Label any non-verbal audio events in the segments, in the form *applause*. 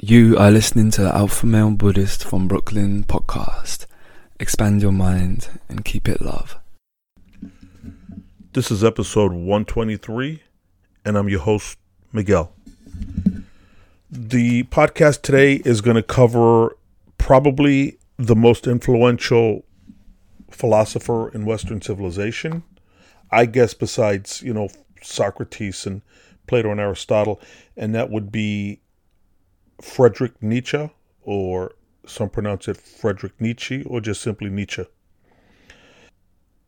You are listening to the Alpha Male Buddhist from Brooklyn podcast. Expand your mind and keep it love. This is episode 123, and I'm your host, Miguel. The podcast today is going to cover probably the most influential philosopher in Western civilization. I guess, besides, you know, Socrates and Plato and Aristotle, and that would be Friedrich Nietzsche, or some pronounce it Frederick Nietzsche, or just simply Nietzsche.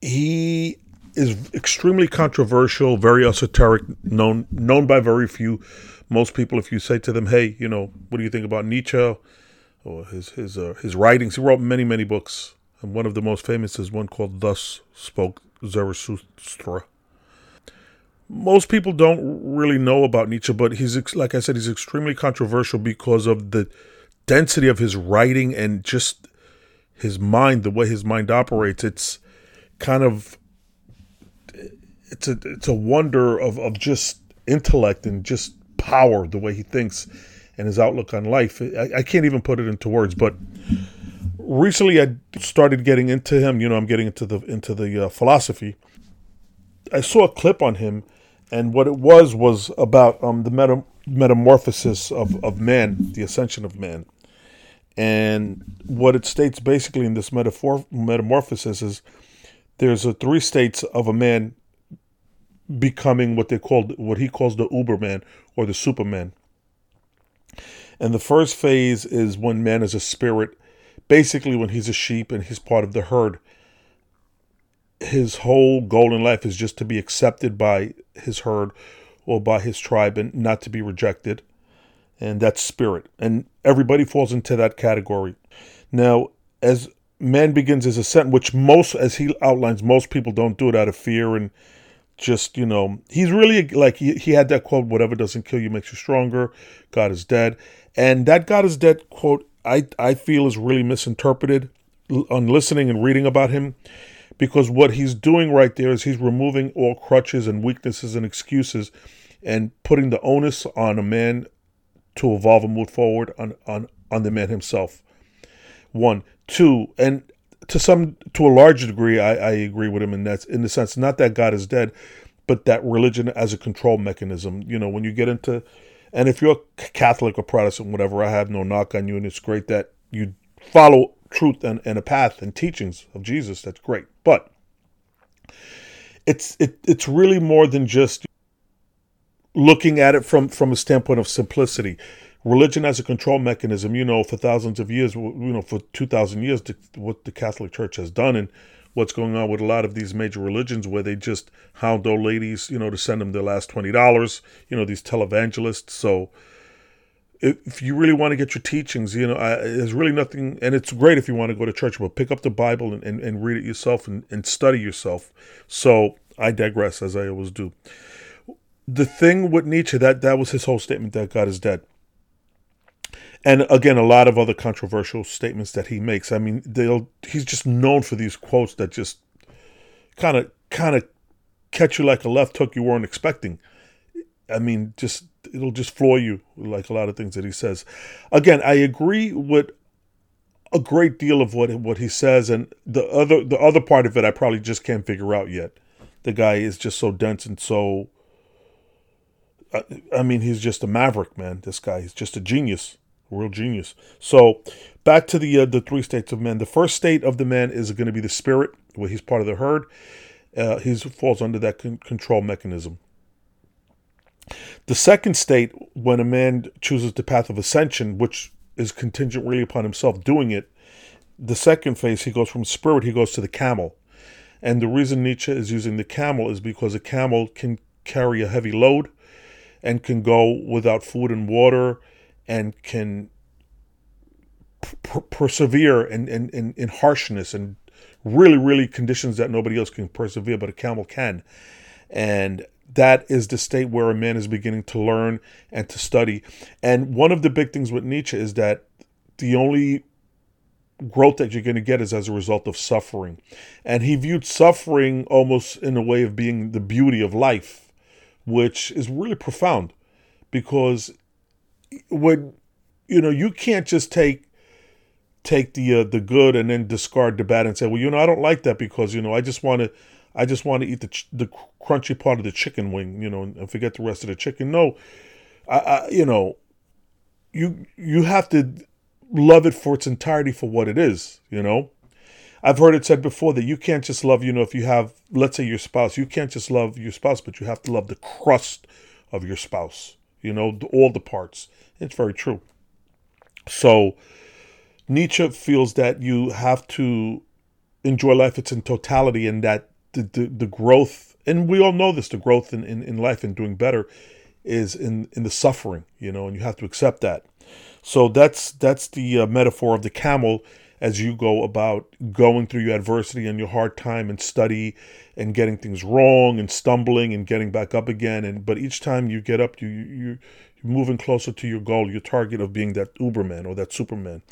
He is extremely controversial, very esoteric, known known by very few. Most people, if you say to them, "Hey, you know, what do you think about Nietzsche?" or his his uh, his writings, he wrote many many books, and one of the most famous is one called "Thus Spoke Zarathustra." Most people don't really know about Nietzsche, but he's like I said, he's extremely controversial because of the density of his writing and just his mind, the way his mind operates. It's kind of it's a it's a wonder of of just intellect and just power, the way he thinks and his outlook on life. I, I can't even put it into words, but recently I started getting into him. You know, I'm getting into the into the uh, philosophy. I saw a clip on him and what it was was about um, the meta- metamorphosis of, of man, the ascension of man. And what it states basically in this metaphor- metamorphosis is there's a three states of a man becoming what they called what he calls the Uberman or the Superman. And the first phase is when man is a spirit, basically when he's a sheep and he's part of the herd his whole goal in life is just to be accepted by his herd or by his tribe and not to be rejected. And that's spirit. And everybody falls into that category. Now, as man begins his ascent, which most, as he outlines, most people don't do it out of fear and just, you know, he's really like, he, he had that quote, whatever doesn't kill you makes you stronger. God is dead. And that God is dead quote, I, I feel is really misinterpreted on listening and reading about him because what he's doing right there is he's removing all crutches and weaknesses and excuses and putting the onus on a man to evolve and move forward on on on the man himself. One. Two and to some to a large degree I, I agree with him in that in the sense not that god is dead but that religion as a control mechanism. You know when you get into and if you're catholic or protestant whatever i have no knock on you and it's great that you follow truth and, and a path and teachings of Jesus, that's great. But it's it, it's really more than just looking at it from from a standpoint of simplicity. Religion as a control mechanism, you know, for thousands of years, you know, for two thousand years, the, what the Catholic Church has done, and what's going on with a lot of these major religions, where they just hound old ladies, you know, to send them their last twenty dollars, you know, these televangelists. So if you really want to get your teachings, you know, I, there's really nothing, and it's great if you want to go to church, but pick up the Bible and, and, and read it yourself and, and study yourself. So I digress, as I always do. The thing with Nietzsche, that, that was his whole statement that God is dead. And again, a lot of other controversial statements that he makes. I mean, they'll he's just known for these quotes that just kind of kind of catch you like a left hook you weren't expecting. I mean, just it'll just floor you like a lot of things that he says. Again, I agree with a great deal of what what he says, and the other the other part of it I probably just can't figure out yet. The guy is just so dense and so. I, I mean, he's just a maverick, man. This guy, he's just a genius, a real genius. So, back to the uh, the three states of man. The first state of the man is going to be the spirit, where he's part of the herd. Uh, he falls under that con- control mechanism. The second state, when a man chooses the path of ascension, which is contingent really upon himself doing it, the second phase, he goes from spirit, he goes to the camel. And the reason Nietzsche is using the camel is because a camel can carry a heavy load and can go without food and water and can p- persevere in, in, in, in harshness and really, really conditions that nobody else can persevere, but a camel can. And that is the state where a man is beginning to learn and to study. And one of the big things with Nietzsche is that the only growth that you're going to get is as a result of suffering. And he viewed suffering almost in a way of being the beauty of life, which is really profound because when you know, you can't just take take the uh, the good and then discard the bad and say, well, you know, I don't like that because you know I just want to I just want to eat the ch- the crunchy part of the chicken wing, you know, and forget the rest of the chicken. No, I, I you know, you you have to love it for its entirety for what it is, you know. I've heard it said before that you can't just love, you know, if you have, let's say your spouse, you can't just love your spouse, but you have to love the crust of your spouse, you know, all the parts. It's very true. So, Nietzsche feels that you have to enjoy life its in totality and that the, the, the growth, and we all know this, the growth in, in, in life and doing better is in, in the suffering, you know, and you have to accept that. So that's that's the uh, metaphor of the camel as you go about going through your adversity and your hard time and study and getting things wrong and stumbling and getting back up again and but each time you get up you you you're moving closer to your goal your target of being that uberman or that superman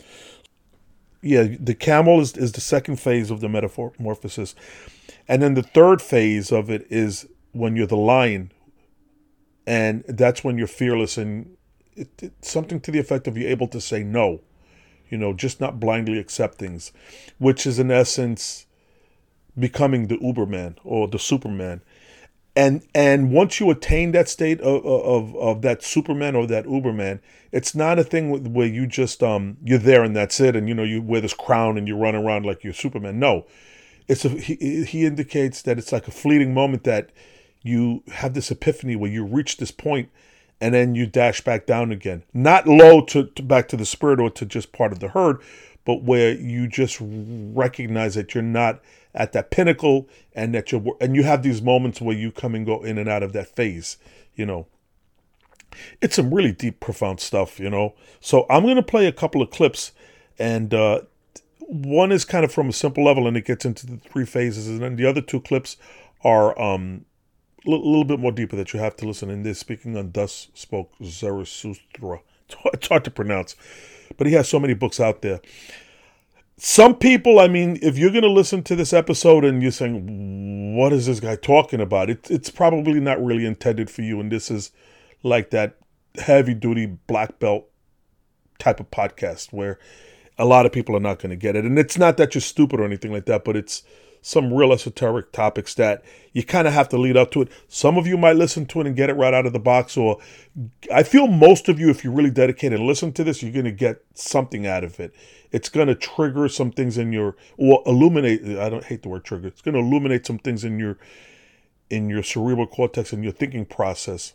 yeah, the camel is, is the second phase of the metamorphosis. And then the third phase of it is when you're the lion. And that's when you're fearless and it, it, something to the effect of you're able to say no, you know, just not blindly accept things, which is in essence becoming the Uberman or the Superman and and once you attain that state of, of of that superman or that uberman it's not a thing where you just um you're there and that's it and you know you wear this crown and you run around like you're superman. No. It's a he, he indicates that it's like a fleeting moment that you have this epiphany where you reach this point and then you dash back down again. Not low to, to back to the spirit or to just part of the herd but where you just recognize that you're not at that pinnacle and that you're and you have these moments where you come and go in and out of that phase you know. It's some really deep profound stuff you know. So i'm going to play a couple of clips and uh, one is kind of from a simple level and it gets into the three phases and then the other two clips are um a little bit more deeper that you have to listen in. This speaking on thus spoke zarathustra. It's hard to pronounce but he has so many books out there some people, I mean, if you're going to listen to this episode and you're saying, what is this guy talking about? It, it's probably not really intended for you. And this is like that heavy duty black belt type of podcast where a lot of people are not going to get it. And it's not that you're stupid or anything like that, but it's some real esoteric topics that you kind of have to lead up to it. Some of you might listen to it and get it right out of the box, or I feel most of you, if you really dedicate and listen to this, you're going to get something out of it. It's going to trigger some things in your, or illuminate. I don't hate the word trigger. It's going to illuminate some things in your, in your cerebral cortex and your thinking process.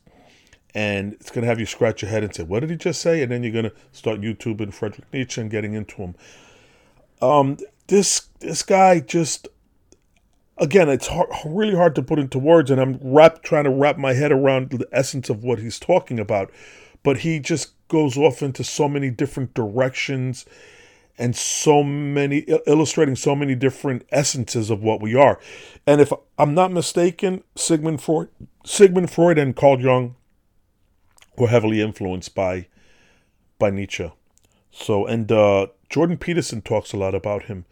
And it's going to have you scratch your head and say, "What did he just say?" And then you're going to start YouTube and Friedrich Nietzsche and getting into him. Um, this this guy just again, it's hard, really hard to put into words, and I'm wrap, trying to wrap my head around the essence of what he's talking about. But he just goes off into so many different directions and so many illustrating so many different essences of what we are. And if I'm not mistaken, Sigmund Freud, Sigmund Freud and Carl Jung were heavily influenced by by Nietzsche. So and uh, Jordan Peterson talks a lot about him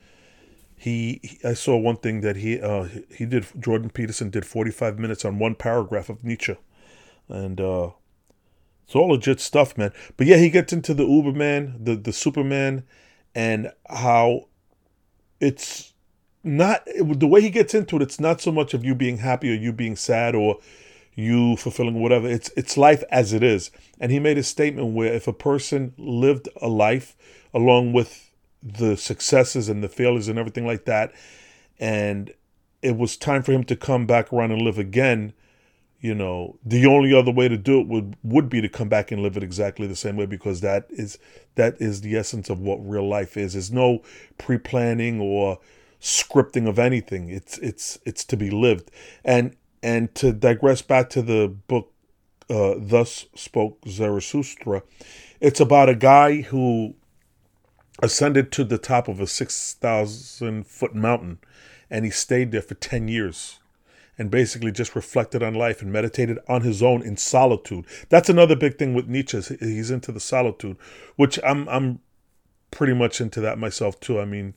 he, I saw one thing that he uh, he did Jordan Peterson did 45 minutes on one paragraph of Nietzsche. And uh, it's all legit stuff man. But yeah he gets into the Uberman the the Superman and how it's not the way he gets into it it's not so much of you being happy or you being sad or you fulfilling whatever. It's it's life as it is. And he made a statement where if a person lived a life along with the successes and the failures and everything like that. And it was time for him to come back around and live again. You know, the only other way to do it would would be to come back and live it exactly the same way because that is that is the essence of what real life is. There's no pre-planning or scripting of anything. It's it's it's to be lived. And and to digress back to the book uh, Thus Spoke Zarathustra, it's about a guy who ascended to the top of a 6,000 foot mountain and he stayed there for 10 years and basically just reflected on life and meditated on his own in solitude. That's another big thing with Nietzsche. He's into the solitude, which I'm I'm pretty much into that myself too. I mean,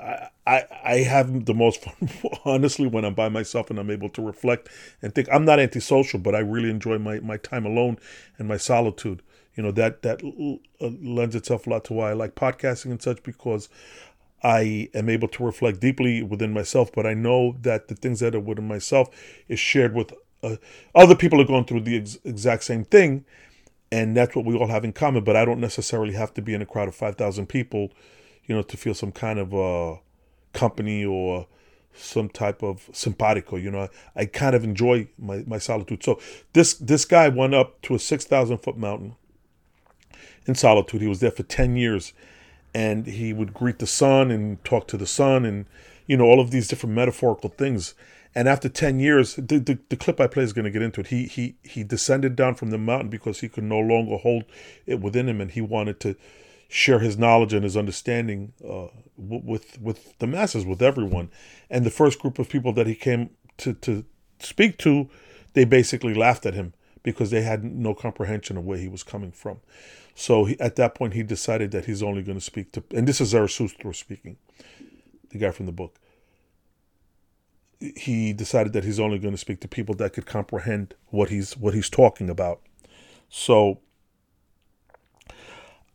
I, I I have the most fun *laughs* honestly when I'm by myself and I'm able to reflect and think. I'm not antisocial, but I really enjoy my my time alone and my solitude You know that that uh, lends itself a lot to why I like podcasting and such because I am able to reflect deeply within myself. But I know that the things that are within myself is shared with uh, other people are going through the ex- exact same thing, and that's what we all have in common. But I don't necessarily have to be in a crowd of five thousand people, you know, to feel some kind of uh, company or some type of simpatico. You know, I, I kind of enjoy my, my solitude. So this this guy went up to a six thousand foot mountain in solitude. He was there for ten years, and he would greet the sun and talk to the sun and you know all of these different metaphorical things. And after ten years, the, the, the clip I play is going to get into it. He he he descended down from the mountain because he could no longer hold it within him, and he wanted to share his knowledge and his understanding uh, with with the masses, with everyone. And the first group of people that he came to to speak to, they basically laughed at him because they had no comprehension of where he was coming from. So he, at that point, he decided that he's only going to speak to, and this is Zarathustra speaking, the guy from the book. He decided that he's only going to speak to people that could comprehend what he's what he's talking about. So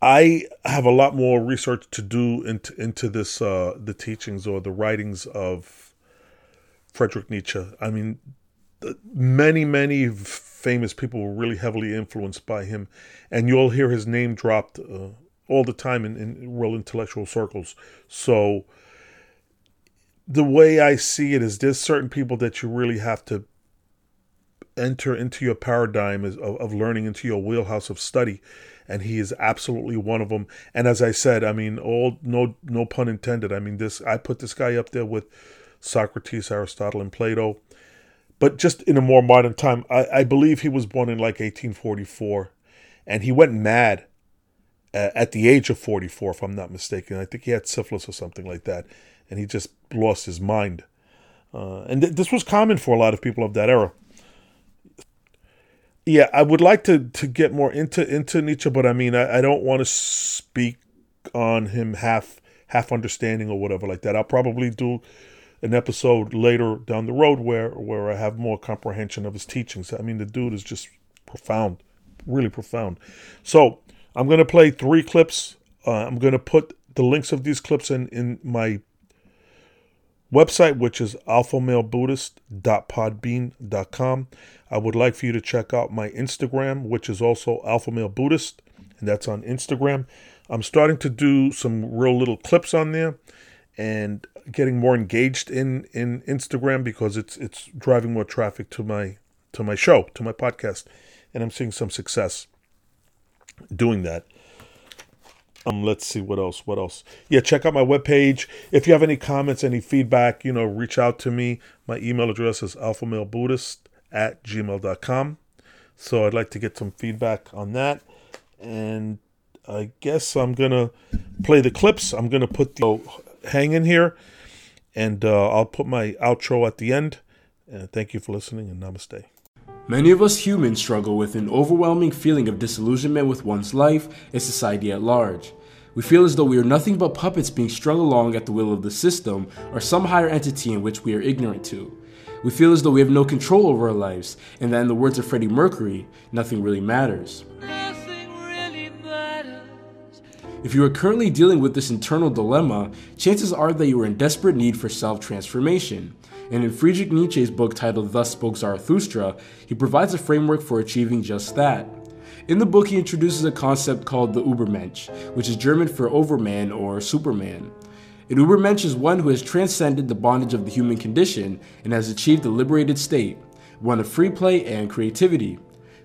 I have a lot more research to do into into this uh, the teachings or the writings of Frederick Nietzsche. I mean, many many famous people were really heavily influenced by him, and you'll hear his name dropped uh, all the time in, in real intellectual circles. So the way I see it is, there's certain people that you really have to enter into your paradigm of, of learning into your wheelhouse of study and he is absolutely one of them. And as I said, I mean, all no no pun intended. I mean, this I put this guy up there with Socrates, Aristotle, and Plato, but just in a more modern time. I, I believe he was born in like 1844, and he went mad uh, at the age of 44, if I'm not mistaken. I think he had syphilis or something like that, and he just lost his mind. Uh, and th- this was common for a lot of people of that era yeah, I would like to to get more into into Nietzsche, but I mean, I, I don't want to speak on him half half understanding or whatever like that. I'll probably do an episode later down the road where where I have more comprehension of his teachings. I mean, the dude is just profound, really profound. So I'm gonna play three clips. Uh, I'm gonna put the links of these clips in in my website, which is alphamalebuddhist.podbean.com. I would like for you to check out my Instagram, which is also Alpha Male Buddhist, and that's on Instagram. I'm starting to do some real little clips on there and getting more engaged in in Instagram because it's it's driving more traffic to my to my show, to my podcast, and I'm seeing some success doing that. Um, let's see what else. What else? Yeah, check out my webpage. If you have any comments, any feedback, you know, reach out to me. My email address is alphamalebuddhist at gmail.com. So I'd like to get some feedback on that. And I guess I'm gonna play the clips. I'm gonna put the hang in here, and uh, I'll put my outro at the end. And thank you for listening, and namaste. Many of us humans struggle with an overwhelming feeling of disillusionment with one's life and society at large. We feel as though we are nothing but puppets being strung along at the will of the system or some higher entity in which we are ignorant to. We feel as though we have no control over our lives, and that in the words of Freddie Mercury, nothing really matters. If you are currently dealing with this internal dilemma, chances are that you are in desperate need for self transformation. And in Friedrich Nietzsche's book titled Thus Spoke Zarathustra, he provides a framework for achieving just that. In the book, he introduces a concept called the Übermensch, which is German for overman or superman. An Übermensch is one who has transcended the bondage of the human condition and has achieved a liberated state, one of free play and creativity.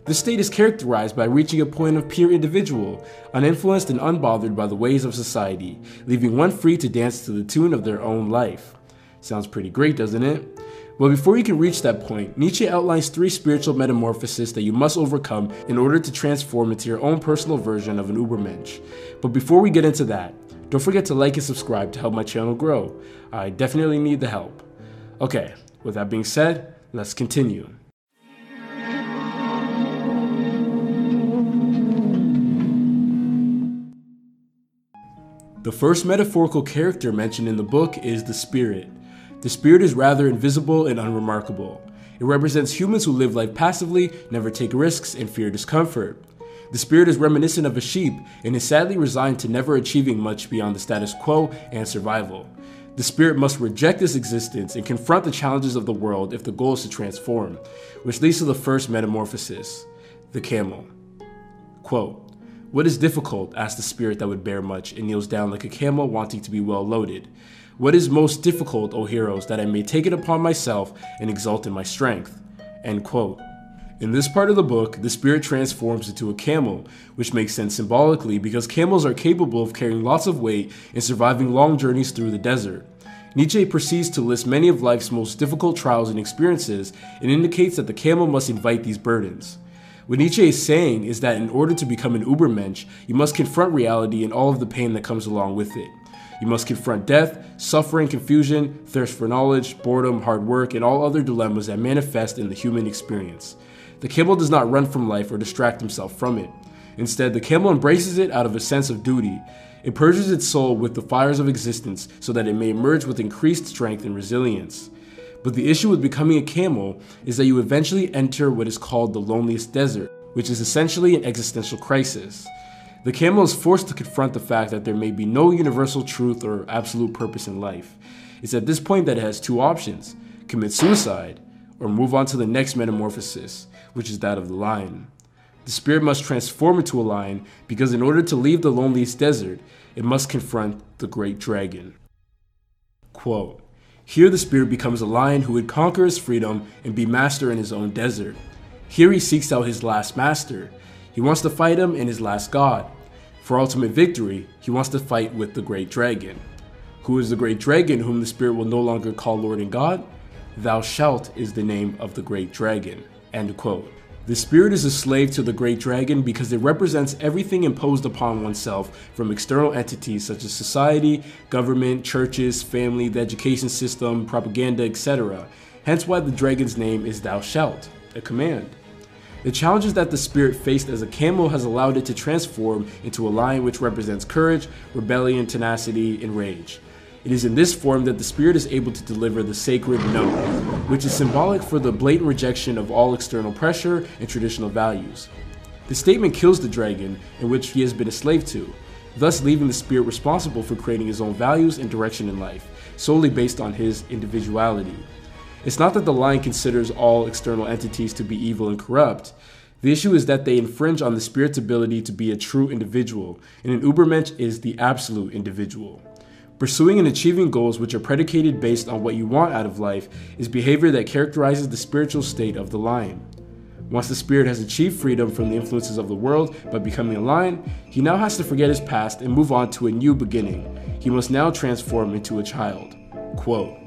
This state is characterized by reaching a point of pure individual, uninfluenced and unbothered by the ways of society, leaving one free to dance to the tune of their own life. Sounds pretty great, doesn't it? But before you can reach that point, Nietzsche outlines three spiritual metamorphoses that you must overcome in order to transform into your own personal version of an Übermensch. But before we get into that, don't forget to like and subscribe to help my channel grow. I definitely need the help. Okay, with that being said, let's continue. The first metaphorical character mentioned in the book is the spirit. The spirit is rather invisible and unremarkable. It represents humans who live life passively, never take risks, and fear discomfort. The spirit is reminiscent of a sheep and is sadly resigned to never achieving much beyond the status quo and survival. The spirit must reject this existence and confront the challenges of the world if the goal is to transform, which leads to the first metamorphosis the camel. Quote, What is difficult? asked the spirit that would bear much, and kneels down like a camel wanting to be well loaded. What is most difficult, O heroes, that I may take it upon myself and exult in my strength? End quote. In this part of the book, the spirit transforms into a camel, which makes sense symbolically because camels are capable of carrying lots of weight and surviving long journeys through the desert. Nietzsche proceeds to list many of life's most difficult trials and experiences and indicates that the camel must invite these burdens. What Nietzsche is saying is that in order to become an Ubermensch, you must confront reality and all of the pain that comes along with it. You must confront death, suffering, confusion, thirst for knowledge, boredom, hard work, and all other dilemmas that manifest in the human experience. The camel does not run from life or distract himself from it. Instead, the camel embraces it out of a sense of duty. It purges its soul with the fires of existence so that it may emerge with increased strength and resilience. But the issue with becoming a camel is that you eventually enter what is called the loneliest desert, which is essentially an existential crisis. The camel is forced to confront the fact that there may be no universal truth or absolute purpose in life. It's at this point that it has two options commit suicide or move on to the next metamorphosis, which is that of the lion. The spirit must transform into a lion because, in order to leave the loneliest desert, it must confront the great dragon. Quote Here the spirit becomes a lion who would conquer his freedom and be master in his own desert. Here he seeks out his last master. He wants to fight him and his last god. For ultimate victory, he wants to fight with the great dragon. Who is the great dragon whom the spirit will no longer call Lord and God? Thou shalt is the name of the great dragon. End quote. The spirit is a slave to the great dragon because it represents everything imposed upon oneself from external entities such as society, government, churches, family, the education system, propaganda, etc. Hence why the dragon's name is Thou shalt, a command. The challenges that the spirit faced as a camel has allowed it to transform into a lion which represents courage, rebellion, tenacity, and rage. It is in this form that the Spirit is able to deliver the sacred no, which is symbolic for the blatant rejection of all external pressure and traditional values. The statement kills the dragon, in which he has been a slave to, thus leaving the Spirit responsible for creating his own values and direction in life, solely based on his individuality. It's not that the lion considers all external entities to be evil and corrupt. The issue is that they infringe on the spirit's ability to be a true individual, and an Ubermensch is the absolute individual. Pursuing and achieving goals which are predicated based on what you want out of life is behavior that characterizes the spiritual state of the lion. Once the spirit has achieved freedom from the influences of the world by becoming a lion, he now has to forget his past and move on to a new beginning. He must now transform into a child. Quote,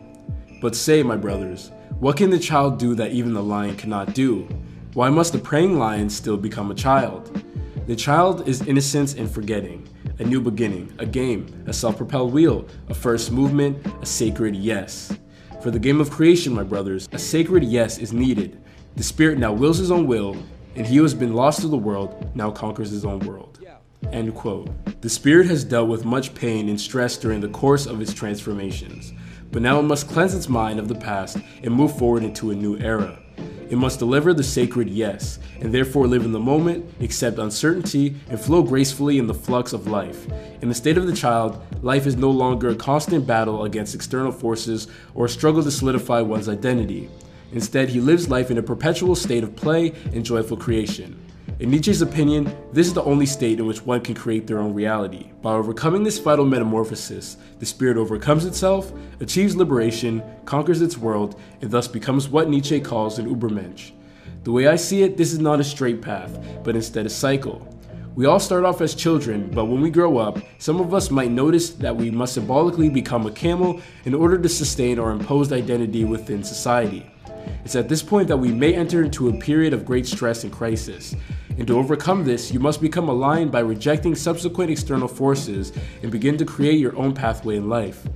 But say, my brothers, what can the child do that even the lion cannot do? Why must the preying lion still become a child? The child is innocence and forgetting a new beginning, a game, a self propelled wheel, a first movement, a sacred yes. For the game of creation, my brothers, a sacred yes is needed. The Spirit now wills his own will, and he who has been lost to the world now conquers his own world. End quote. The Spirit has dealt with much pain and stress during the course of its transformations, but now it must cleanse its mind of the past and move forward into a new era. It must deliver the sacred yes, and therefore live in the moment, accept uncertainty, and flow gracefully in the flux of life. In the state of the child, life is no longer a constant battle against external forces or a struggle to solidify one's identity. Instead, he lives life in a perpetual state of play and joyful creation. In Nietzsche's opinion, this is the only state in which one can create their own reality. By overcoming this vital metamorphosis, the spirit overcomes itself, achieves liberation, conquers its world, and thus becomes what Nietzsche calls an Ubermensch. The way I see it, this is not a straight path, but instead a cycle. We all start off as children, but when we grow up, some of us might notice that we must symbolically become a camel in order to sustain our imposed identity within society. It's at this point that we may enter into a period of great stress and crisis. And to overcome this, you must become aligned by rejecting subsequent external forces and begin to create your own pathway in life.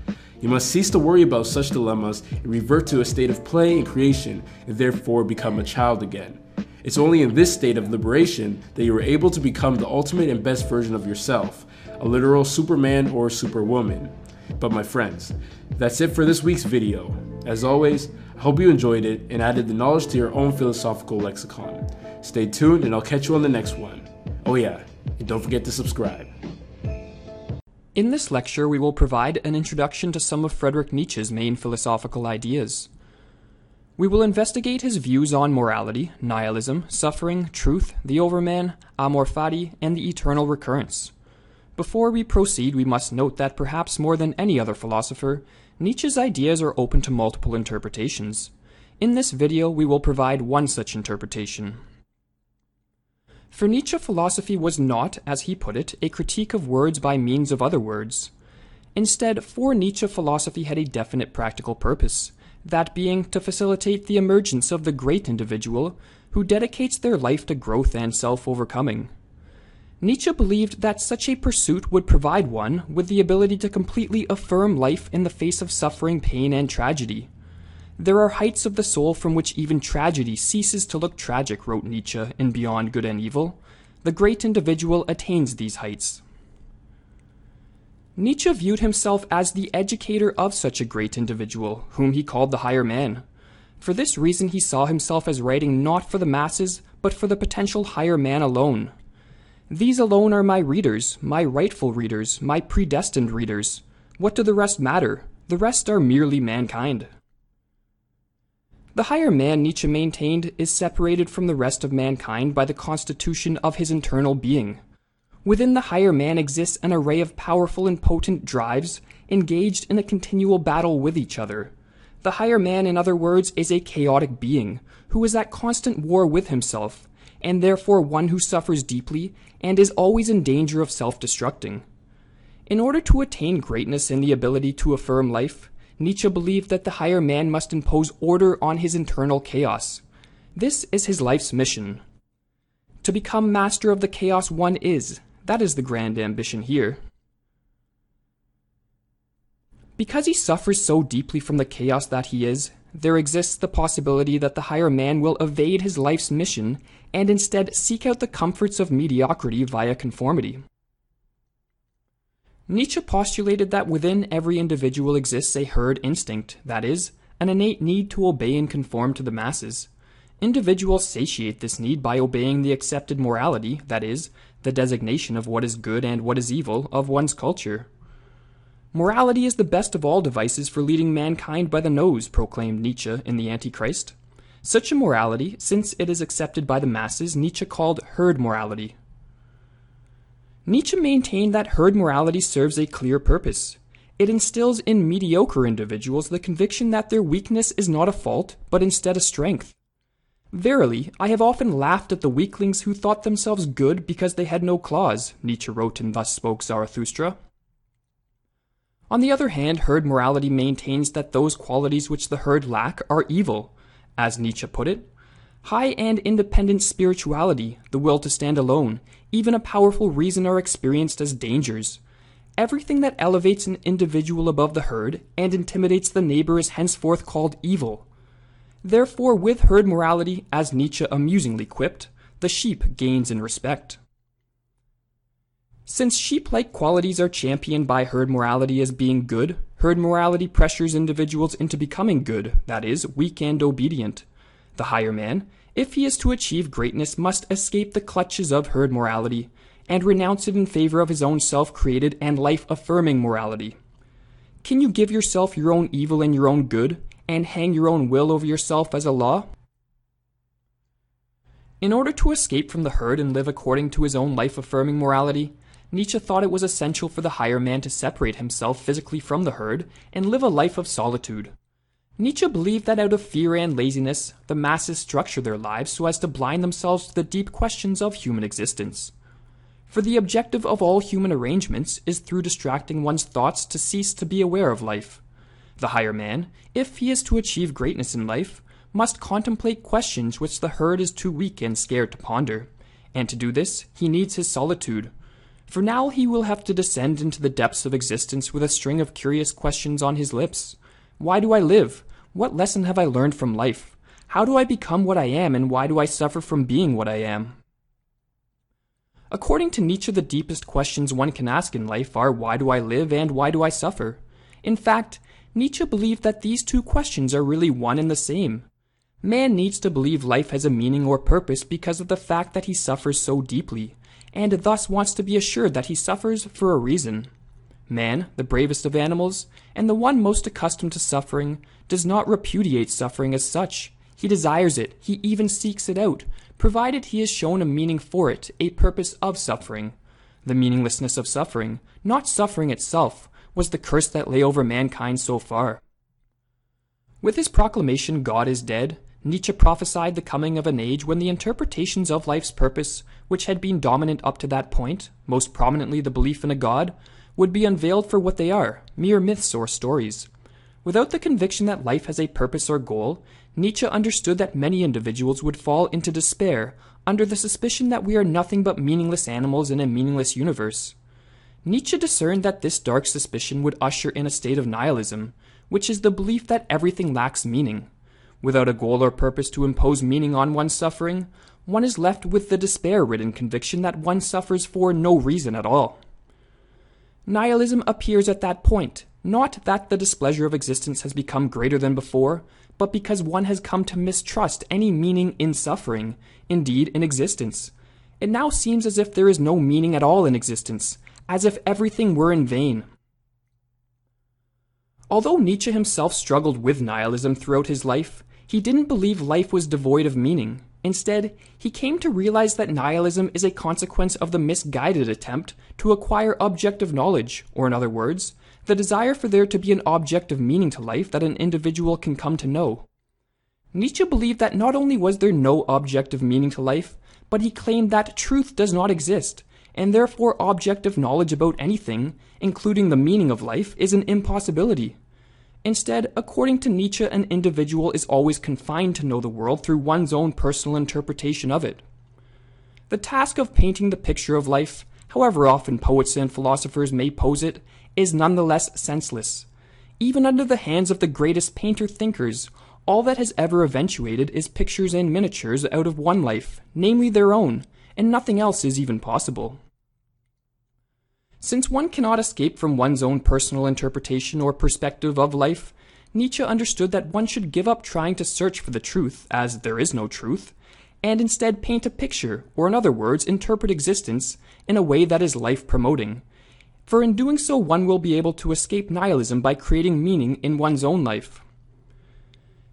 You must cease to worry about such dilemmas and revert to a state of play and creation, and therefore become a child again. It's only in this state of liberation that you are able to become the ultimate and best version of yourself, a literal Superman or Superwoman. But my friends, that's it for this week's video. As always, I hope you enjoyed it and added the knowledge to your own philosophical lexicon. Stay tuned and I'll catch you on the next one. Oh, yeah, and don't forget to subscribe. In this lecture, we will provide an introduction to some of Friedrich Nietzsche's main philosophical ideas. We will investigate his views on morality, nihilism, suffering, truth, the overman, amor fati, and the eternal recurrence. Before we proceed, we must note that perhaps more than any other philosopher, Nietzsche's ideas are open to multiple interpretations. In this video, we will provide one such interpretation. For Nietzsche, philosophy was not, as he put it, a critique of words by means of other words. Instead, for Nietzsche, philosophy had a definite practical purpose that being to facilitate the emergence of the great individual who dedicates their life to growth and self overcoming. Nietzsche believed that such a pursuit would provide one with the ability to completely affirm life in the face of suffering, pain, and tragedy. There are heights of the soul from which even tragedy ceases to look tragic, wrote Nietzsche in Beyond Good and Evil. The great individual attains these heights. Nietzsche viewed himself as the educator of such a great individual, whom he called the higher man. For this reason, he saw himself as writing not for the masses, but for the potential higher man alone. These alone are my readers, my rightful readers, my predestined readers. What do the rest matter? The rest are merely mankind. The higher man, Nietzsche maintained, is separated from the rest of mankind by the constitution of his internal being. Within the higher man exists an array of powerful and potent drives engaged in a continual battle with each other. The higher man, in other words, is a chaotic being who is at constant war with himself, and therefore one who suffers deeply and is always in danger of self destructing. In order to attain greatness and the ability to affirm life, Nietzsche believed that the higher man must impose order on his internal chaos. This is his life's mission. To become master of the chaos one is, that is the grand ambition here. Because he suffers so deeply from the chaos that he is, there exists the possibility that the higher man will evade his life's mission and instead seek out the comforts of mediocrity via conformity. Nietzsche postulated that within every individual exists a herd instinct, that is, an innate need to obey and conform to the masses. Individuals satiate this need by obeying the accepted morality, that is, the designation of what is good and what is evil of one's culture. Morality is the best of all devices for leading mankind by the nose, proclaimed Nietzsche in The Antichrist. Such a morality, since it is accepted by the masses, Nietzsche called herd morality. Nietzsche maintained that herd morality serves a clear purpose. It instills in mediocre individuals the conviction that their weakness is not a fault, but instead a strength. Verily, I have often laughed at the weaklings who thought themselves good because they had no claws, Nietzsche wrote in Thus Spoke Zarathustra. On the other hand, herd morality maintains that those qualities which the herd lack are evil. As Nietzsche put it, high and independent spirituality, the will to stand alone, even a powerful reason are experienced as dangers. Everything that elevates an individual above the herd and intimidates the neighbor is henceforth called evil. Therefore, with herd morality, as Nietzsche amusingly quipped, the sheep gains in respect. Since sheep like qualities are championed by herd morality as being good, herd morality pressures individuals into becoming good, that is, weak and obedient. The higher man, if he is to achieve greatness, must escape the clutches of herd morality and renounce it in favor of his own self created and life affirming morality. Can you give yourself your own evil and your own good, and hang your own will over yourself as a law? In order to escape from the herd and live according to his own life affirming morality, Nietzsche thought it was essential for the higher man to separate himself physically from the herd and live a life of solitude. Nietzsche believed that out of fear and laziness, the masses structure their lives so as to blind themselves to the deep questions of human existence. For the objective of all human arrangements is through distracting one's thoughts to cease to be aware of life. The higher man, if he is to achieve greatness in life, must contemplate questions which the herd is too weak and scared to ponder. And to do this, he needs his solitude. For now he will have to descend into the depths of existence with a string of curious questions on his lips. Why do I live? What lesson have I learned from life? How do I become what I am, and why do I suffer from being what I am? According to Nietzsche, the deepest questions one can ask in life are why do I live and why do I suffer? In fact, Nietzsche believed that these two questions are really one and the same. Man needs to believe life has a meaning or purpose because of the fact that he suffers so deeply, and thus wants to be assured that he suffers for a reason. Man, the bravest of animals, and the one most accustomed to suffering, does not repudiate suffering as such. He desires it, he even seeks it out, provided he is shown a meaning for it, a purpose of suffering. The meaninglessness of suffering, not suffering itself, was the curse that lay over mankind so far. With his proclamation, God is dead, Nietzsche prophesied the coming of an age when the interpretations of life's purpose, which had been dominant up to that point, most prominently the belief in a God, would be unveiled for what they are mere myths or stories. Without the conviction that life has a purpose or goal, Nietzsche understood that many individuals would fall into despair under the suspicion that we are nothing but meaningless animals in a meaningless universe. Nietzsche discerned that this dark suspicion would usher in a state of nihilism, which is the belief that everything lacks meaning. Without a goal or purpose to impose meaning on one's suffering, one is left with the despair ridden conviction that one suffers for no reason at all. Nihilism appears at that point, not that the displeasure of existence has become greater than before, but because one has come to mistrust any meaning in suffering, indeed in existence. It now seems as if there is no meaning at all in existence, as if everything were in vain. Although Nietzsche himself struggled with nihilism throughout his life, he didn't believe life was devoid of meaning. Instead, he came to realize that nihilism is a consequence of the misguided attempt to acquire objective knowledge, or in other words, the desire for there to be an objective meaning to life that an individual can come to know. Nietzsche believed that not only was there no objective meaning to life, but he claimed that truth does not exist, and therefore objective knowledge about anything, including the meaning of life, is an impossibility. Instead, according to Nietzsche, an individual is always confined to know the world through one's own personal interpretation of it. The task of painting the picture of life, however often poets and philosophers may pose it, is nonetheless senseless. Even under the hands of the greatest painter thinkers, all that has ever eventuated is pictures and miniatures out of one life, namely their own, and nothing else is even possible. Since one cannot escape from one's own personal interpretation or perspective of life, Nietzsche understood that one should give up trying to search for the truth, as there is no truth, and instead paint a picture, or in other words, interpret existence in a way that is life promoting. For in doing so, one will be able to escape nihilism by creating meaning in one's own life.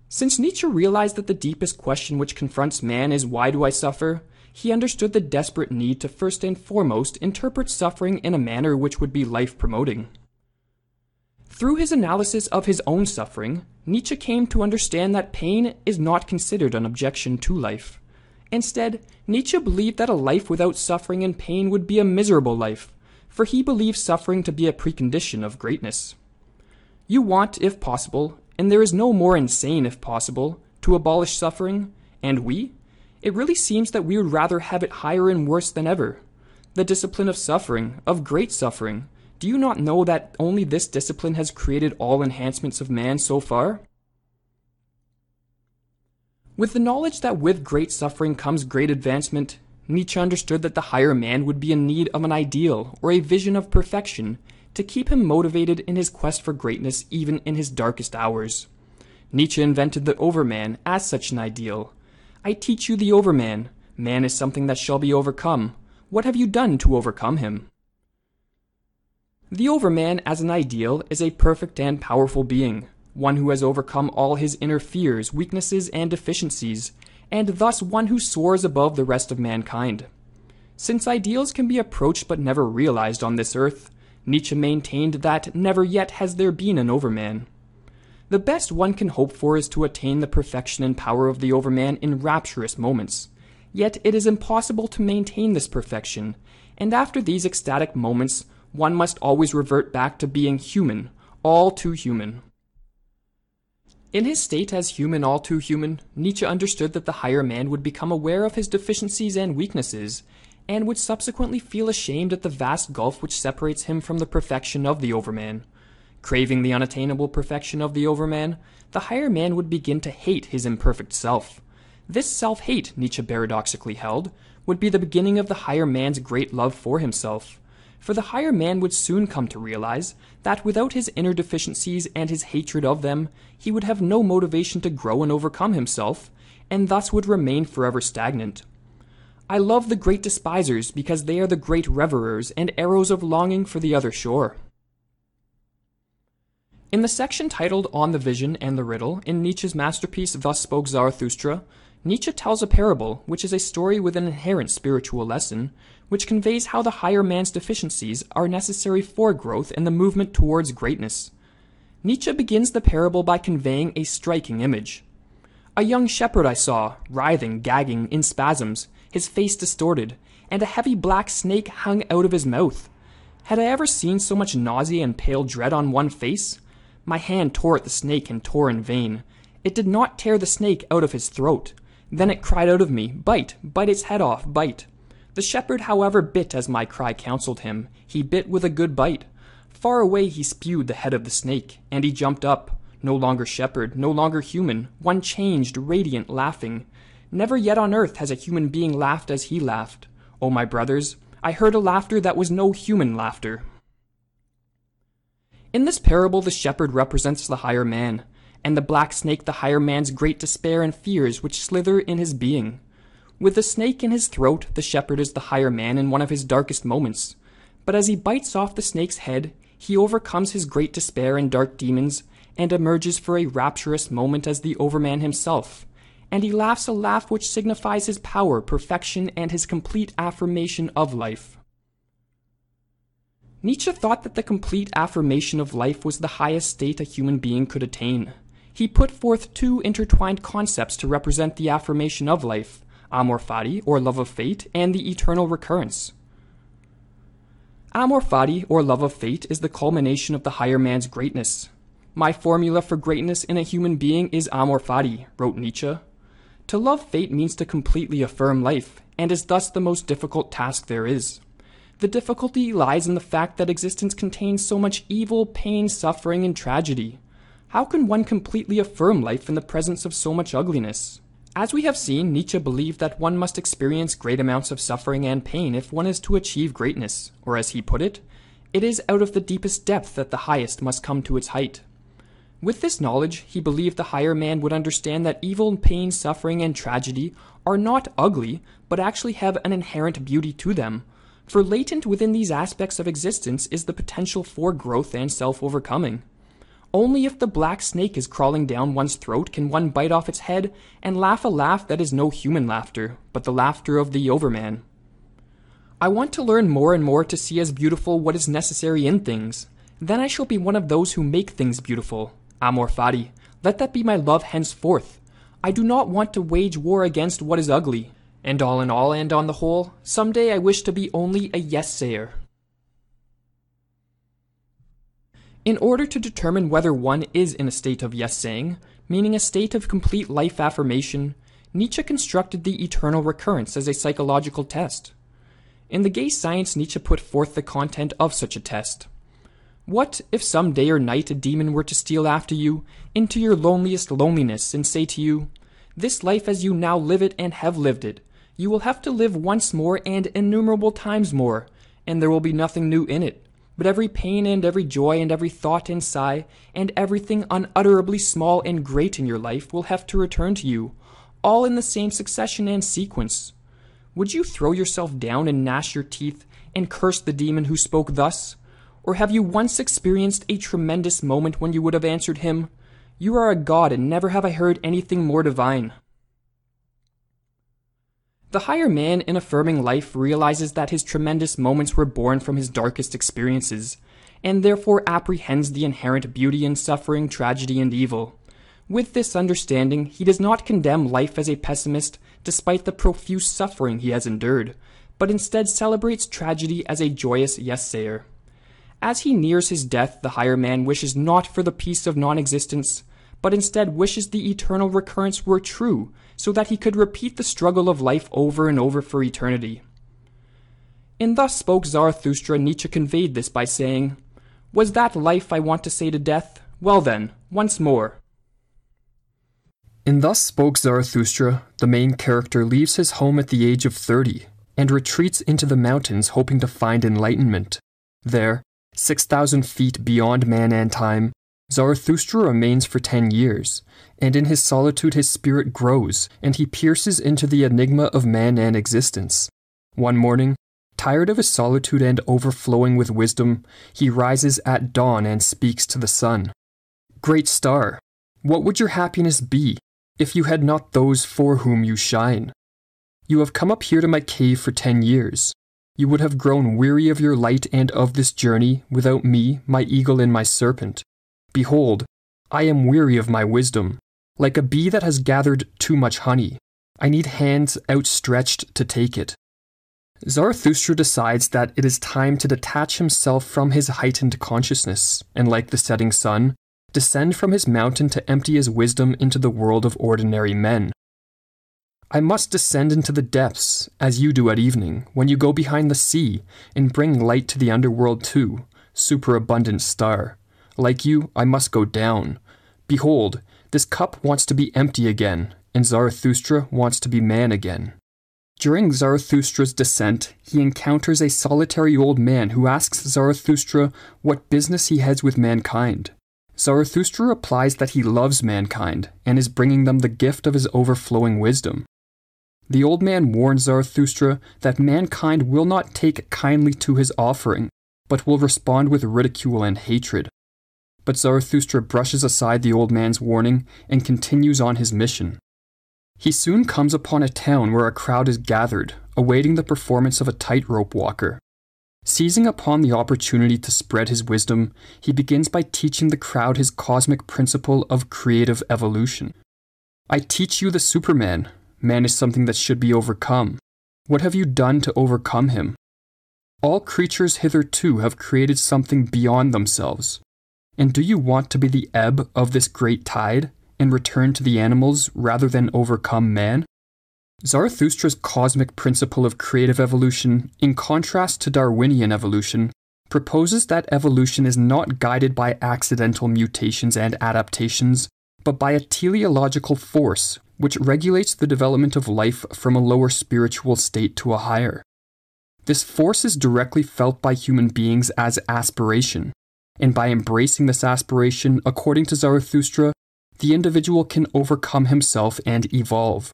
Since Nietzsche realized that the deepest question which confronts man is why do I suffer, he understood the desperate need to first and foremost interpret suffering in a manner which would be life promoting. Through his analysis of his own suffering, Nietzsche came to understand that pain is not considered an objection to life. Instead, Nietzsche believed that a life without suffering and pain would be a miserable life, for he believed suffering to be a precondition of greatness. You want, if possible, and there is no more insane if possible, to abolish suffering, and we, it really seems that we would rather have it higher and worse than ever. The discipline of suffering, of great suffering. Do you not know that only this discipline has created all enhancements of man so far? With the knowledge that with great suffering comes great advancement, Nietzsche understood that the higher man would be in need of an ideal or a vision of perfection to keep him motivated in his quest for greatness even in his darkest hours. Nietzsche invented the Overman as such an ideal, I teach you the overman. Man is something that shall be overcome. What have you done to overcome him? The overman as an ideal is a perfect and powerful being, one who has overcome all his inner fears, weaknesses, and deficiencies, and thus one who soars above the rest of mankind. Since ideals can be approached but never realized on this earth, Nietzsche maintained that never yet has there been an overman. The best one can hope for is to attain the perfection and power of the Overman in rapturous moments. Yet it is impossible to maintain this perfection, and after these ecstatic moments, one must always revert back to being human, all too human. In his state as human all too human, Nietzsche understood that the higher man would become aware of his deficiencies and weaknesses, and would subsequently feel ashamed at the vast gulf which separates him from the perfection of the Overman. Craving the unattainable perfection of the overman, the higher man would begin to hate his imperfect self. This self hate, Nietzsche paradoxically held, would be the beginning of the higher man's great love for himself. For the higher man would soon come to realize that without his inner deficiencies and his hatred of them, he would have no motivation to grow and overcome himself, and thus would remain forever stagnant. I love the great despisers because they are the great reverers and arrows of longing for the other shore. In the section titled On the Vision and the Riddle in Nietzsche's masterpiece Thus Spoke Zarathustra, Nietzsche tells a parable, which is a story with an inherent spiritual lesson, which conveys how the higher man's deficiencies are necessary for growth and the movement towards greatness. Nietzsche begins the parable by conveying a striking image. A young shepherd I saw, writhing, gagging, in spasms, his face distorted, and a heavy black snake hung out of his mouth. Had I ever seen so much nausea and pale dread on one face? My hand tore at the snake and tore in vain. It did not tear the snake out of his throat. Then it cried out of me, Bite, bite its head off, bite. The shepherd, however, bit as my cry counselled him. He bit with a good bite. Far away he spewed the head of the snake, and he jumped up. No longer shepherd, no longer human, one changed, radiant, laughing. Never yet on earth has a human being laughed as he laughed. O oh, my brothers, I heard a laughter that was no human laughter. In this parable, the shepherd represents the higher man, and the black snake the higher man's great despair and fears which slither in his being. With the snake in his throat, the shepherd is the higher man in one of his darkest moments. But as he bites off the snake's head, he overcomes his great despair and dark demons, and emerges for a rapturous moment as the overman himself. And he laughs a laugh which signifies his power, perfection, and his complete affirmation of life. Nietzsche thought that the complete affirmation of life was the highest state a human being could attain he put forth two intertwined concepts to represent the affirmation of life amor fati, or love of fate, and the eternal recurrence. Amor fati, or love of fate, is the culmination of the higher man's greatness. My formula for greatness in a human being is amor fati, wrote Nietzsche. To love fate means to completely affirm life, and is thus the most difficult task there is. The difficulty lies in the fact that existence contains so much evil, pain, suffering, and tragedy. How can one completely affirm life in the presence of so much ugliness? As we have seen, Nietzsche believed that one must experience great amounts of suffering and pain if one is to achieve greatness, or as he put it, it is out of the deepest depth that the highest must come to its height. With this knowledge, he believed the higher man would understand that evil, pain, suffering, and tragedy are not ugly, but actually have an inherent beauty to them. For latent within these aspects of existence is the potential for growth and self overcoming. Only if the black snake is crawling down one's throat can one bite off its head and laugh a laugh that is no human laughter, but the laughter of the overman. I want to learn more and more to see as beautiful what is necessary in things. Then I shall be one of those who make things beautiful. Amor fati, let that be my love henceforth. I do not want to wage war against what is ugly. And all in all and on the whole, some day I wish to be only a yes sayer. In order to determine whether one is in a state of yes saying, meaning a state of complete life affirmation, Nietzsche constructed the eternal recurrence as a psychological test. In the gay science, Nietzsche put forth the content of such a test. What if some day or night a demon were to steal after you into your loneliest loneliness and say to you, This life as you now live it and have lived it, you will have to live once more and innumerable times more, and there will be nothing new in it. But every pain and every joy and every thought and sigh, and everything unutterably small and great in your life will have to return to you, all in the same succession and sequence. Would you throw yourself down and gnash your teeth and curse the demon who spoke thus? Or have you once experienced a tremendous moment when you would have answered him, You are a god, and never have I heard anything more divine? The higher man in affirming life realizes that his tremendous moments were born from his darkest experiences, and therefore apprehends the inherent beauty in suffering, tragedy, and evil. With this understanding, he does not condemn life as a pessimist despite the profuse suffering he has endured, but instead celebrates tragedy as a joyous yes sayer. As he nears his death, the higher man wishes not for the peace of non existence, but instead wishes the eternal recurrence were true, so that he could repeat the struggle of life over and over for eternity. In Thus Spoke Zarathustra, Nietzsche conveyed this by saying, Was that life I want to say to death? Well then, once more. In Thus Spoke Zarathustra, the main character leaves his home at the age of 30 and retreats into the mountains hoping to find enlightenment. There, 6,000 feet beyond man and time, Zarathustra remains for ten years, and in his solitude his spirit grows, and he pierces into the enigma of man and existence. One morning, tired of his solitude and overflowing with wisdom, he rises at dawn and speaks to the sun. Great star, what would your happiness be if you had not those for whom you shine? You have come up here to my cave for ten years. You would have grown weary of your light and of this journey without me, my eagle, and my serpent. Behold, I am weary of my wisdom, like a bee that has gathered too much honey. I need hands outstretched to take it. Zarathustra decides that it is time to detach himself from his heightened consciousness, and like the setting sun, descend from his mountain to empty his wisdom into the world of ordinary men. I must descend into the depths, as you do at evening, when you go behind the sea, and bring light to the underworld too, superabundant star. Like you, I must go down. Behold, this cup wants to be empty again, and Zarathustra wants to be man again. During Zarathustra's descent, he encounters a solitary old man who asks Zarathustra what business he has with mankind. Zarathustra replies that he loves mankind and is bringing them the gift of his overflowing wisdom. The old man warns Zarathustra that mankind will not take kindly to his offering, but will respond with ridicule and hatred. But Zarathustra brushes aside the old man's warning and continues on his mission. He soon comes upon a town where a crowd is gathered, awaiting the performance of a tightrope walker. Seizing upon the opportunity to spread his wisdom, he begins by teaching the crowd his cosmic principle of creative evolution. I teach you the Superman. Man is something that should be overcome. What have you done to overcome him? All creatures hitherto have created something beyond themselves. And do you want to be the ebb of this great tide and return to the animals rather than overcome man? Zarathustra's cosmic principle of creative evolution, in contrast to Darwinian evolution, proposes that evolution is not guided by accidental mutations and adaptations, but by a teleological force which regulates the development of life from a lower spiritual state to a higher. This force is directly felt by human beings as aspiration, and by embracing this aspiration, according to Zarathustra, the individual can overcome himself and evolve.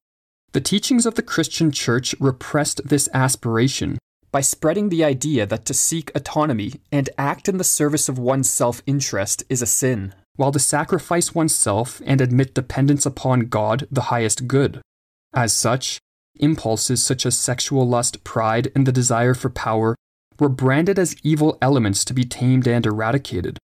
The teachings of the Christian Church repressed this aspiration by spreading the idea that to seek autonomy and act in the service of one's self interest is a sin, while to sacrifice oneself and admit dependence upon God the highest good. As such, impulses such as sexual lust, pride, and the desire for power were branded as evil elements to be tamed and eradicated.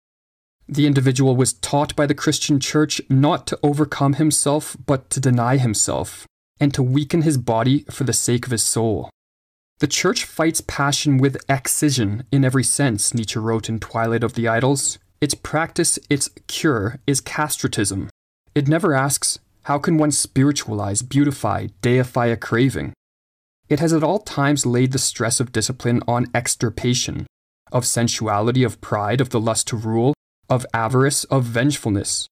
The individual was taught by the Christian Church not to overcome himself, but to deny himself, and to weaken his body for the sake of his soul. The Church fights passion with excision in every sense, Nietzsche wrote in Twilight of the Idols. Its practice, its cure, is castratism. It never asks, how can one spiritualize, beautify, deify a craving? It has at all times laid the stress of discipline on extirpation, of sensuality, of pride, of the lust to rule, of avarice, of vengefulness.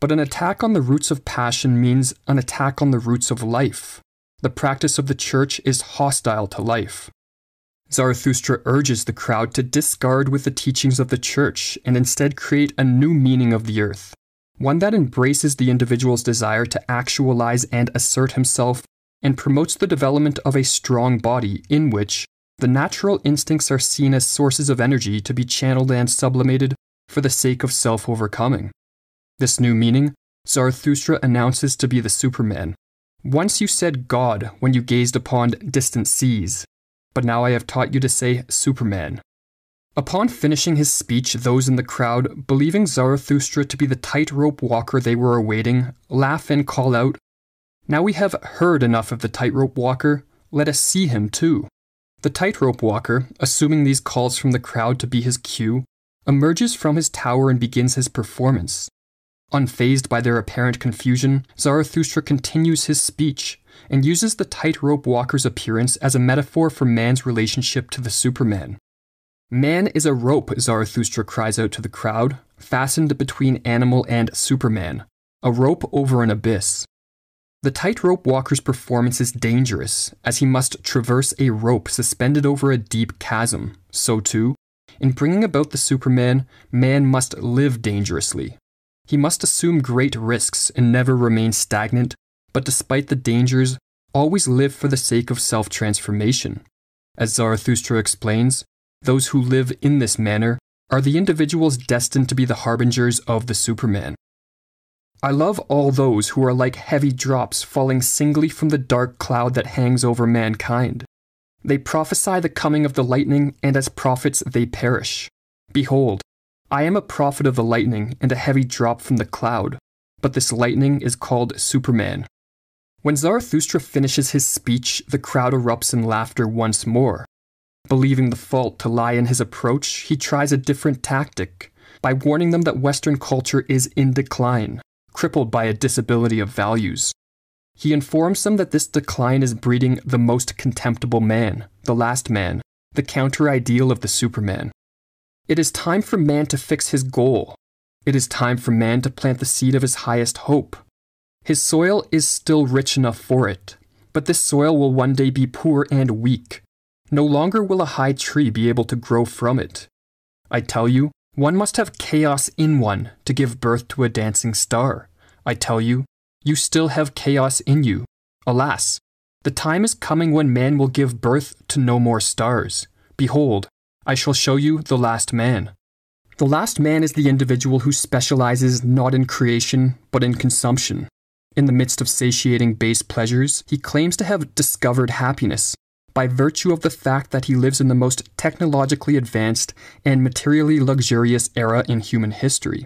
But an attack on the roots of passion means an attack on the roots of life. The practice of the church is hostile to life. Zarathustra urges the crowd to discard with the teachings of the church and instead create a new meaning of the earth, one that embraces the individual's desire to actualize and assert himself and promotes the development of a strong body in which the natural instincts are seen as sources of energy to be channeled and sublimated for the sake of self overcoming. This new meaning, Zarathustra announces to be the Superman. Once you said God when you gazed upon distant seas, but now I have taught you to say Superman. Upon finishing his speech, those in the crowd, believing Zarathustra to be the tightrope walker they were awaiting, laugh and call out, Now we have heard enough of the tightrope walker, let us see him too. The tightrope walker, assuming these calls from the crowd to be his cue, emerges from his tower and begins his performance. Unfazed by their apparent confusion, Zarathustra continues his speech and uses the tightrope walker's appearance as a metaphor for man's relationship to the Superman. Man is a rope, Zarathustra cries out to the crowd, fastened between animal and Superman, a rope over an abyss. The tightrope walker's performance is dangerous, as he must traverse a rope suspended over a deep chasm. So, too, In bringing about the Superman, man must live dangerously. He must assume great risks and never remain stagnant, but despite the dangers, always live for the sake of self transformation. As Zarathustra explains, those who live in this manner are the individuals destined to be the harbingers of the Superman. I love all those who are like heavy drops falling singly from the dark cloud that hangs over mankind. They prophesy the coming of the lightning, and as prophets they perish. Behold, I am a prophet of the lightning and a heavy drop from the cloud, but this lightning is called Superman. When Zarathustra finishes his speech, the crowd erupts in laughter once more. Believing the fault to lie in his approach, he tries a different tactic by warning them that Western culture is in decline, crippled by a disability of values. He informs them that this decline is breeding the most contemptible man, the last man, the counter ideal of the Superman. It is time for man to fix his goal. It is time for man to plant the seed of his highest hope. His soil is still rich enough for it, but this soil will one day be poor and weak. No longer will a high tree be able to grow from it. I tell you, one must have chaos in one to give birth to a dancing star. I tell you, you still have chaos in you. Alas, the time is coming when man will give birth to no more stars. Behold, I shall show you the last man. The last man is the individual who specializes not in creation, but in consumption. In the midst of satiating base pleasures, he claims to have discovered happiness, by virtue of the fact that he lives in the most technologically advanced and materially luxurious era in human history.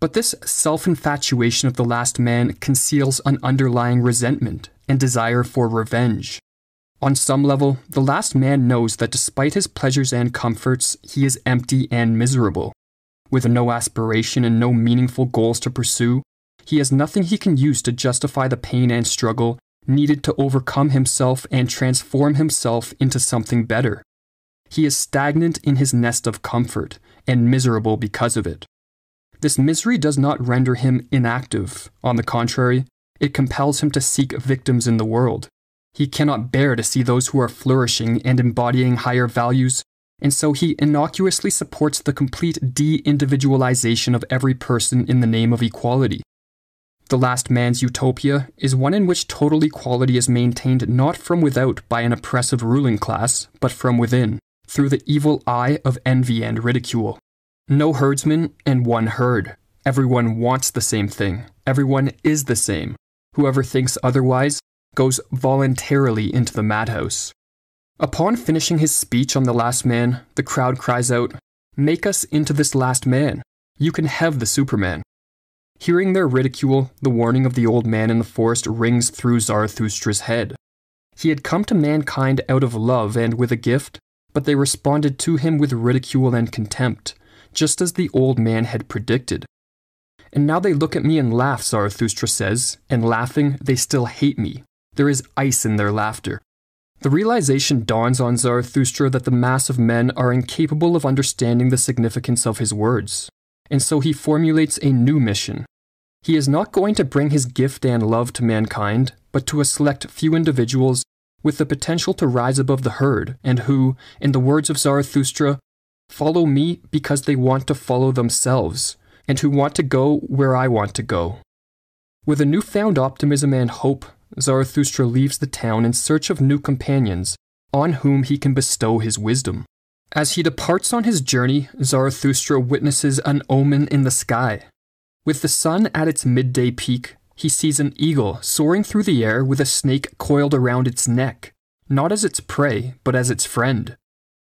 But this self infatuation of the last man conceals an underlying resentment and desire for revenge. On some level, the last man knows that despite his pleasures and comforts, he is empty and miserable. With no aspiration and no meaningful goals to pursue, he has nothing he can use to justify the pain and struggle needed to overcome himself and transform himself into something better. He is stagnant in his nest of comfort and miserable because of it. This misery does not render him inactive. On the contrary, it compels him to seek victims in the world. He cannot bear to see those who are flourishing and embodying higher values, and so he innocuously supports the complete de individualization of every person in the name of equality. The Last Man's Utopia is one in which total equality is maintained not from without by an oppressive ruling class, but from within, through the evil eye of envy and ridicule. No herdsman and one herd. Everyone wants the same thing. Everyone is the same. Whoever thinks otherwise goes voluntarily into the madhouse. Upon finishing his speech on the last man, the crowd cries out, Make us into this last man. You can have the Superman. Hearing their ridicule, the warning of the old man in the forest rings through Zarathustra's head. He had come to mankind out of love and with a gift, but they responded to him with ridicule and contempt, just as the old man had predicted. And now they look at me and laugh, Zarathustra says, and laughing, they still hate me. There is ice in their laughter. The realization dawns on Zarathustra that the mass of men are incapable of understanding the significance of his words, and so he formulates a new mission he is not going to bring his gift and love to mankind, but to a select few individuals with the potential to rise above the herd, and who, in the words of Zarathustra, follow me because they want to follow themselves, and who want to go where I want to go. With a newfound optimism and hope, Zarathustra leaves the town in search of new companions on whom he can bestow his wisdom. As he departs on his journey, Zarathustra witnesses an omen in the sky. With the sun at its midday peak, he sees an eagle soaring through the air with a snake coiled around its neck, not as its prey, but as its friend.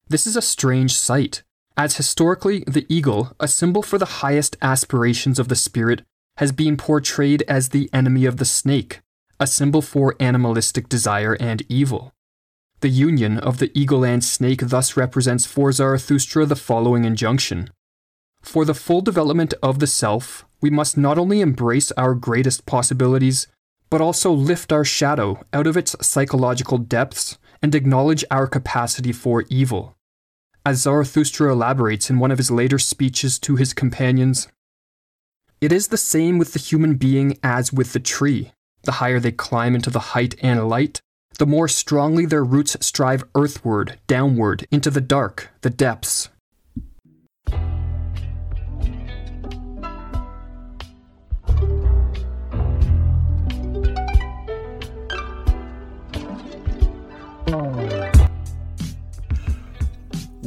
This is a strange sight, as historically the eagle, a symbol for the highest aspirations of the spirit, has been portrayed as the enemy of the snake, a symbol for animalistic desire and evil. The union of the eagle and snake thus represents for Zarathustra the following injunction For the full development of the self, we must not only embrace our greatest possibilities, but also lift our shadow out of its psychological depths and acknowledge our capacity for evil. As Zarathustra elaborates in one of his later speeches to his companions, it is the same with the human being as with the tree. The higher they climb into the height and light, the more strongly their roots strive earthward, downward, into the dark, the depths.